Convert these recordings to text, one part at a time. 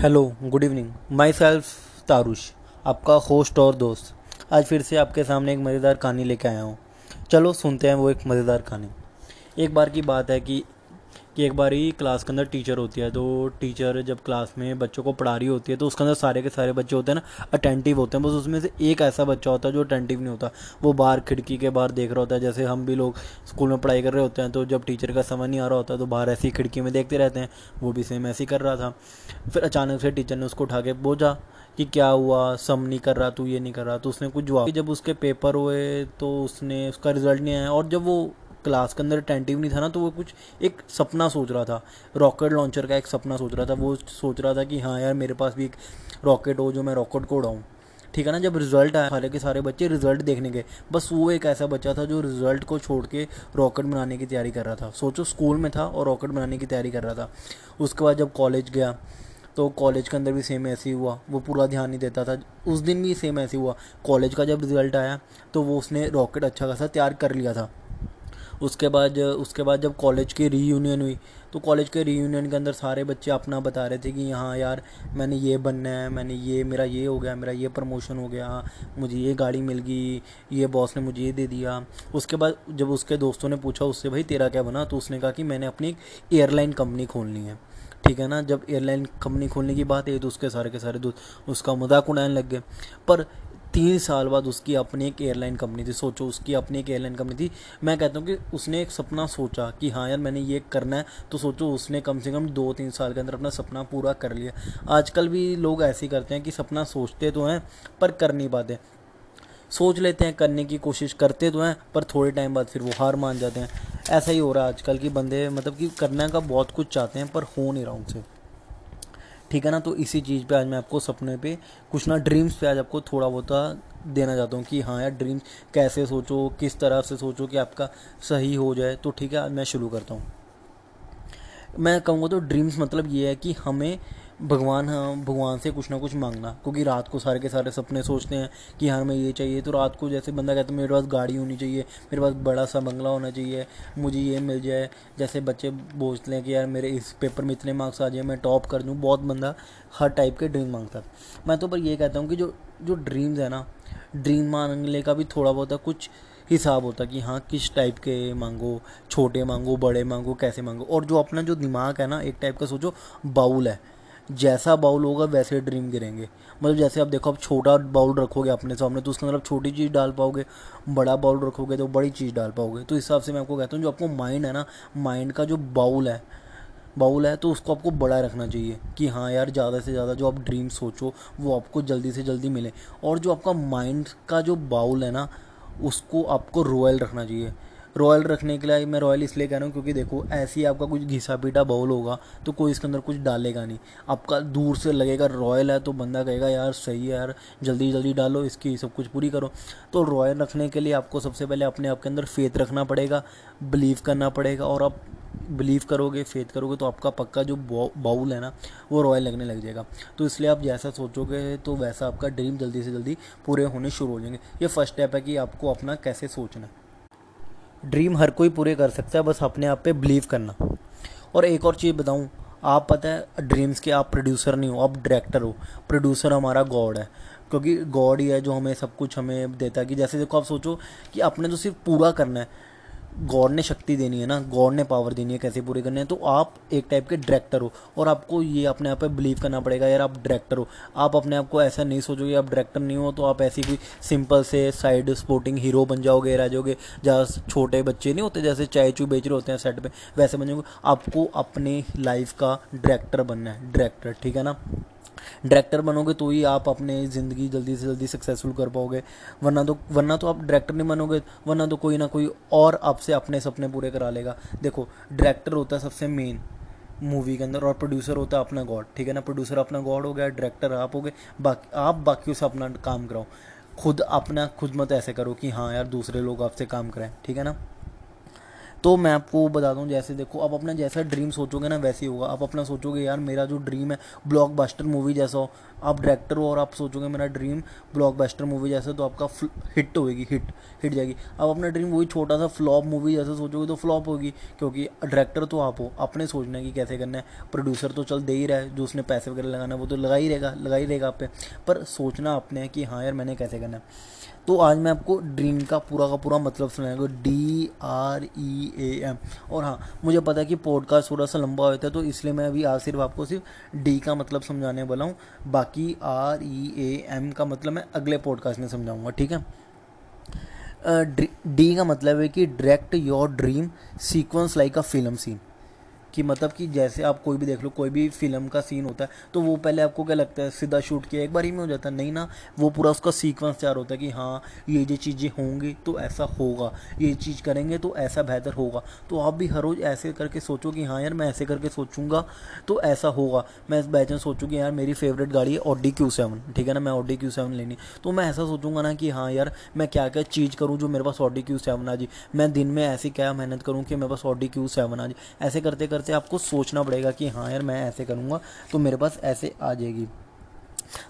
Hello good evening myself Tarush आपका host और दोस्त। आज फिर से आपके सामने एक मज़ेदार कहानी लेके आया हूँ। चलो सुनते हैं वो एक मज़ेदार कहानी। एक बार की बात है कि कि एक बार ही क्लास के अंदर टीचर होती है तो टीचर जब क्लास में बच्चों को पढ़ा रही होती है तो उसके अंदर सारे के सारे बच्चे होते हैं ना अटेंटिव होते हैं। बस उसमें से एक ऐसा बच्चा होता है जो अटेंटिव नहीं होता। वो बाहर खिड़की के बाहर देख रहा होता है, जैसे हम भी लोग स्कूल में पढ़ाई कर रहे होते हैं तो जब टीचर का समझ नहीं आ रहा होता तो बाहर ऐसी खिड़की में देखते रहते हैं। वो भी सेम ऐसे ही कर रहा था। फिर अचानक से टीचर ने उसको उठा के बोझा कि क्या हुआ? सम नहीं कर रहा, तू ये नहीं कर रहा। तो उसने कुछ जवाब जब उसके पेपर हुए तो उसने, उसका रिज़ल्ट नहीं आया। और जब वो क्लास के अंदर अटेंटिव नहीं था ना तो वो कुछ एक सपना सोच रहा था। रॉकेट लॉन्चर का एक सपना सोच रहा था। वो सोच रहा था कि हाँ यार, मेरे पास भी एक रॉकेट हो जो मैं रॉकेट को उड़ाऊँ। ठीक है ना? जब रिज़ल्ट आया, सारे के सारे बच्चे रिज़ल्ट देखने गए। बस वो एक ऐसा बच्चा था जो रिज़ल्ट को छोड़ के रॉकेट बनाने की तैयारी कर रहा था। सोचो स्कूल में था और रॉकेट बनाने की तैयारी कर रहा था। उसके बाद जब कॉलेज गया तो कॉलेज के अंदर भी सेम ऐसे ही हुआ। वो पूरा ध्यान नहीं देता था। उस दिन भी सेम ऐसे हुआ। कॉलेज का जब रिज़ल्ट आया तो वो उसने रॉकेट अच्छा खासा तैयार कर लिया था। उसके बाद उसके बाद जब कॉलेज की रीयूनियन हुई तो कॉलेज के रीयूनियन के अंदर सारे बच्चे अपना बता रहे थे कि हाँ यार, मैंने ये बनना है, मैंने ये, मेरा ये हो गया, मेरा ये प्रमोशन हो गया, मुझे ये गाड़ी मिल गई, ये बॉस ने मुझे ये दे दिया। उसके बाद जब उसके दोस्तों ने पूछा उससे, भाई तेरा क्या बना? तो उसने कहा कि मैंने अपनी एयरलाइन कंपनी खोलनी है। ठीक है ना? जब एयरलाइन कंपनी खोलने की बात है तो उसके सारे के सारे दोस्त, उसका मज़ाक उड़ाने लग गए। पर तीन साल बाद उसकी अपनी एक एयरलाइन कंपनी थी, सोचो, उसकी अपनी एक एयरलाइन कंपनी थी। मैं कहता हूँ कि उसने एक सपना सोचा कि हाँ यार, मैंने ये करना है तो सोचो उसने कम से कम दो तीन साल के अंदर अपना सपना पूरा कर लिया। आजकल भी लोग ऐसे ही करते हैं कि सपना सोचते तो हैं, पर कर नहीं पाते। सोच लेते हैं, करने की कोशिश करते तो हैं, पर थोड़े टाइम बाद फिर वो हार मान जाते हैं। ऐसा ही हो रहा है आजकल की बंदे मतलब कि करने का बहुत कुछ चाहते हैं, पर हो नहीं रहा उनसे। ठीक है ना? तो इसी चीज़ पे आज मैं आपको सपने पे कुछ ना ड्रीम्स पे आज आपको थोड़ा बहुत देना चाहता हूँ कि हाँ यार ड्रीम्स कैसे सोचो, किस तरह से सोचो कि आपका सही हो जाए। तो ठीक है, आज मैं शुरू करता हूँ। मैं कहूँगा तो ड्रीम्स मतलब ये है कि हमें भगवान हाँ भगवान से कुछ ना कुछ मांगना, क्योंकि रात को सारे के सारे सपने सोचते हैं कि हाँ हमें ये चाहिए तो रात को जैसे बंदा कहता है, मेरे पास गाड़ी होनी चाहिए, मेरे पास बड़ा सा बंगला होना चाहिए, मुझे ये मिल जाए, जैसे बच्चे बोझते हैं कि यार, मेरे इस पेपर में इतने मार्क्स आ जाए, मैं टॉप कर दूँ, बहुत बंदा हर टाइप के ड्रीम माँगता मैं तो पर ये कहता हूँ कि जो जो ड्रीम्स है ना, ड्रीम मांगने का भी थोड़ा बहुत कुछ हिसाब होता कि हाँ किस टाइप के मांगो, छोटे मांगो, बड़े मांगो, कैसे मांगो, और जो अपना जो दिमाग है ना, एक टाइप का सोचो, बाउल है। जैसा बाउल होगा वैसे ड्रीम गिरेंगे। मतलब जैसे आप देखो, आप छोटा बाउल रखोगे अपने सामने तो उसके अंदर आप छोटी चीज़ डाल पाओगे, बड़ा बाउल रखोगे तो बड़ी चीज़ डाल पाओगे। तो इस हिसाब से मैं आपको कहता हूँ, जो आपको माइंड है ना माइंड का जो बाउल है बाउल है तो उसको आपको बड़ा रखना चाहिए कि हाँ यार, ज़्यादा से ज़्यादा जो आप ड्रीम सोचो, वो आपको जल्दी से जल्दी मिले। और जो आपका माइंड का जो बाउल है ना, उसको आपको रॉयल रखना चाहिए। रॉयल रखने के लिए मैं रॉयल इसलिए कह रहा हूँ क्योंकि देखो, ऐसे ही आपका कुछ घिसा पीटा बाउल होगा तो कोई इसके अंदर कुछ डालेगा नहीं। आपका दूर से लगेगा रॉयल है तो बंदा कहेगा, यार, सही है यार, जल्दी जल्दी डालो, इसकी सब कुछ पूरी करो। तो रॉयल रखने के लिए आपको सबसे पहले अपने आप के अंदर फेथ रखना पड़ेगा बिलीव करना पड़ेगा और आप बिलीव करोगे फेथ करोगे तो आपका पक्का जो बाउल है ना, वो रॉयल लगने लग जाएगा। तो इसलिए आप जैसा सोचोगे तो वैसा आपका ड्रीम जल्दी से जल्दी पूरे होने शुरू हो जाएँगे। ये फ़र्स्ट स्टेप है कि आपको अपना कैसे सोचना है। ड्रीम हर कोई पूरे कर सकता है, बस अपने आप पे बिलीव करना। और एक और चीज़ बताऊँ, आप पता है ड्रीम्स के आप प्रोड्यूसर नहीं हो, आप डायरेक्टर हो। प्रोड्यूसर हमारा गॉड है, क्योंकि गॉड ही है जो हमें सब कुछ हमें देता है कि जैसे देखो आप सोचो कि आपने तो सिर्फ़ पूरा करना है गॉड ने शक्ति देनी है ना गॉड ने पावर देनी है कैसे पूरी करनी है? तो आप एक टाइप के डायरेक्टर हो और आपको ये अपने आप पे बिलीव करना पड़ेगा, यार आप डायरेक्टर हो। आप अपने आप को ऐसा नहीं सोचोगे, आप डायरेक्टर नहीं हो तो आप ऐसी कोई सिंपल से साइड स्पोर्टिंग हीरो बन जाओगे, रह जाओगे, जहाँ छोटे बच्चे नहीं होते, जैसे चाय चू बेच रहे होते हैं सेट पर वैसे बन जाओगे। आपको अपने लाइफ का डायरेक्टर बनना है डायरेक्टर ठीक है ना? डायरेक्टर बनोगे तो ही आप अपने ज़िंदगी जल्दी से जल्दी सक्सेसफुल कर पाओगे। वरना तो वरना तो आप डायरेक्टर नहीं बनोगे, वरना तो कोई ना कोई और आपसे अपने सपने पूरे करा लेगा। देखो डायरेक्टर होता है सबसे मेन मूवी के अंदर और प्रोड्यूसर होता है अपना गॉड ठीक है ना? प्रोड्यूसर अपना गॉड हो गया डायरेक्टर आप हो गए, बाकी, आप बाकियों से अपना काम कराओ। खुद अपना, खुद मत ऐसे करो कि हाँ यार दूसरे लोग आपसे काम कराएँ, ठीक है ना? तो मैं आपको बता दूँ, जैसे देखो, आप अपना जैसा ड्रीम सोचोगे ना, वैसे ही होगा। आप अपना सोचोगे, यार, मेरा जो ड्रीम है ब्लॉकबस्टर मूवी जैसा हो आप डायरेक्टर हो और आप सोचोगे मेरा ड्रीम ब्लॉकबस्टर मूवी जैसा तो आपका हिट होएगी हिट हिट जाएगी। आप अपना ड्रीम वही छोटा सा फ्लॉप मूवी जैसे सोचोगे तो फ्लॉप होगी, क्योंकि डायरेक्टर तो आप हो अपने सोचना है कि कैसे करना है। प्रोड्यूसर तो चल दे ही रहा है, जो उसने पैसे वगैरह लगाना है, वो तो लगा ही रहेगा, लगा ही रहेगा आप पे। पर सोचना अपने है कि हाँ यार, मैंने कैसे करना है। तो आज मैं आपको ड्रीम का पूरा का पूरा मतलब सुनाऊँगा। D R E A M और हाँ मुझे पता है कि पॉडकास्ट थोड़ा सा लंबा होता है तो इसलिए मैं अभी आज सिर्फ़ आपको सिर्फ़ डी का मतलब समझाने वाला हूँ। बाकी आर ई ए एम का मतलब मैं अगले पॉडकास्ट में समझाऊँगा, ठीक है? डी का मतलब है कि direct your dream sequence like a film scene कि मतलब कि जैसे आप कोई भी देख लो, कोई भी फ़िल्म का सीन होता है तो वो पहले आपको क्या लगता है, सीधा शूट किया, एक बार ही में हो जाता है? नहीं ना, वो पूरा उसका सीक्वेंस तैयार होता है कि हाँ ये ये चीज़ें होंगी तो ऐसा होगा, ये चीज़ करेंगे तो ऐसा बेहतर होगा। तो आप भी हर रोज़ ऐसे करके सोचो कि हाँ यार, मैं ऐसे करके सोचूँगा तो ऐसा होगा। मैं इस बैचन सोचूँ कि यार, मेरी फेवरेट गाड़ी है ऑडी क्यू सेवन ठीक है ना? मैं ऑडी क्यू सेवन लेनी। तो मैं ऐसा सोचूँगा ना कि हाँ यार, मैं क्या क्या चीज़ करूँ जो मेरे पास ऑडी क्यू सेवन आ जाए। मैं दिन में ऐसी क्या मेहनत करूँ कि मेरे पास ऑडी क्यू सेवन आ जाए। ऐसे करते करते आपको सोचना पड़ेगा कि हाँ यार मैं ऐसे करूँगा तो मेरे पास ऐसे आ जाएगी।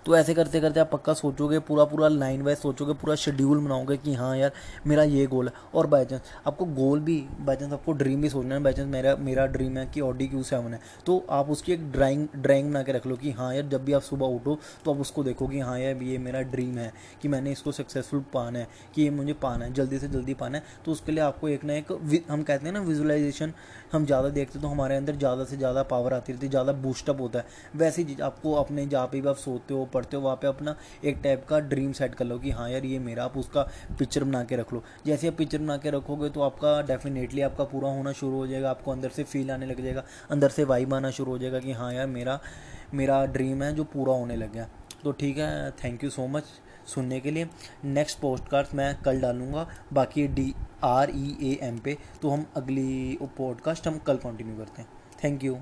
तो ऐसे करते करते आप पक्का सोचोगे, पूरा पूरा लाइन वाइज सोचोगे, पूरा शेड्यूल बनाओगे कि हाँ यार, मेरा ये गोल है। और बाई चांस आपको गोल भी बाई चांस आपको ड्रीम भी सोचना है बाई चांस मेरा मेरा ड्रीम है कि ऑडी क्यू सेवन है। तो आप उसकी एक ड्राइंग ड्राइंग बना के रख लो कि हाँ यार, जब भी आप सुबह उठो तो आप उसको देखो कि हाँ यार, ये मेरा ड्रीम है कि मैंने इसको सक्सेसफुल पाना है, कि ये मुझे पाना है, जल्दी से जल्दी पाना है। तो उसके लिए आपको एक ना एक हम कहते हैं ना विजुअलाइजेशन हम ज़्यादा देखते तो हमारे अंदर ज़्यादा से ज़्यादा पावर आती रहती है, ज़्यादा बूस्टअप होता है। वैसी चीज़ आपको अपने जहाँ पे भी आप सोते हो, पढ़ते हो, वहाँ पे अपना एक टाइप का ड्रीम सेट कर लो कि हाँ यार ये मेरा, आप उसका पिक्चर बना के रख लो। जैसे आप पिक्चर बना के रखोगे तो आपका डेफिनेटली आपका पूरा होना शुरू हो जाएगा, आपको अंदर से फील आने लग जाएगा, अंदर से वाइब आना शुरू हो जाएगा कि हाँ यार मेरा मेरा ड्रीम है जो पूरा होने लग गया। तो ठीक है थैंक यू सो मच सुनने के लिए। नेक्स्ट पोस्ट कार्ड मैं कल डालूँगा, बाकी D R E A M पे। तो हम अगली पॉडकास्ट हम कल कंटिन्यू करते हैं। Thank you